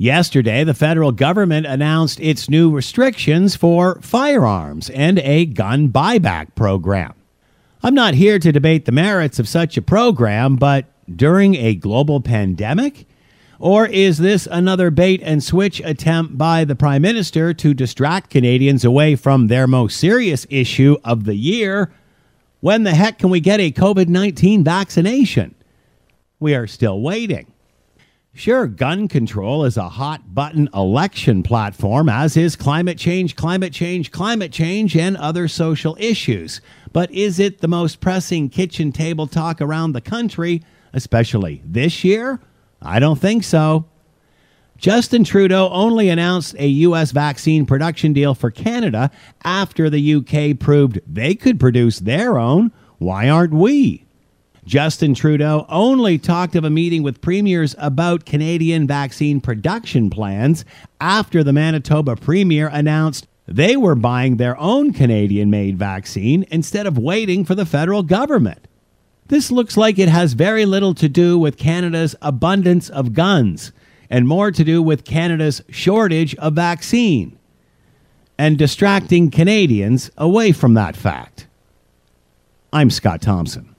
Yesterday, the federal government announced its new restrictions for firearms and a gun buyback program. I'm not here to debate the merits of such a program, but during a global pandemic? Or is this another bait and switch attempt by the Prime Minister to distract Canadians away from their most serious issue of the year? When the heck can we get a COVID 19 vaccination? We are still waiting. Sure, gun control is a hot button election platform, as is climate change, climate change, climate change, and other social issues. But is it the most pressing kitchen table talk around the country, especially this year? I don't think so. Justin Trudeau only announced a U.S. vaccine production deal for Canada after the UK proved they could produce their own. Why aren't we? Justin Trudeau only talked of a meeting with premiers about Canadian vaccine production plans after the Manitoba premier announced they were buying their own Canadian made vaccine instead of waiting for the federal government. This looks like it has very little to do with Canada's abundance of guns and more to do with Canada's shortage of vaccine and distracting Canadians away from that fact. I'm Scott Thompson.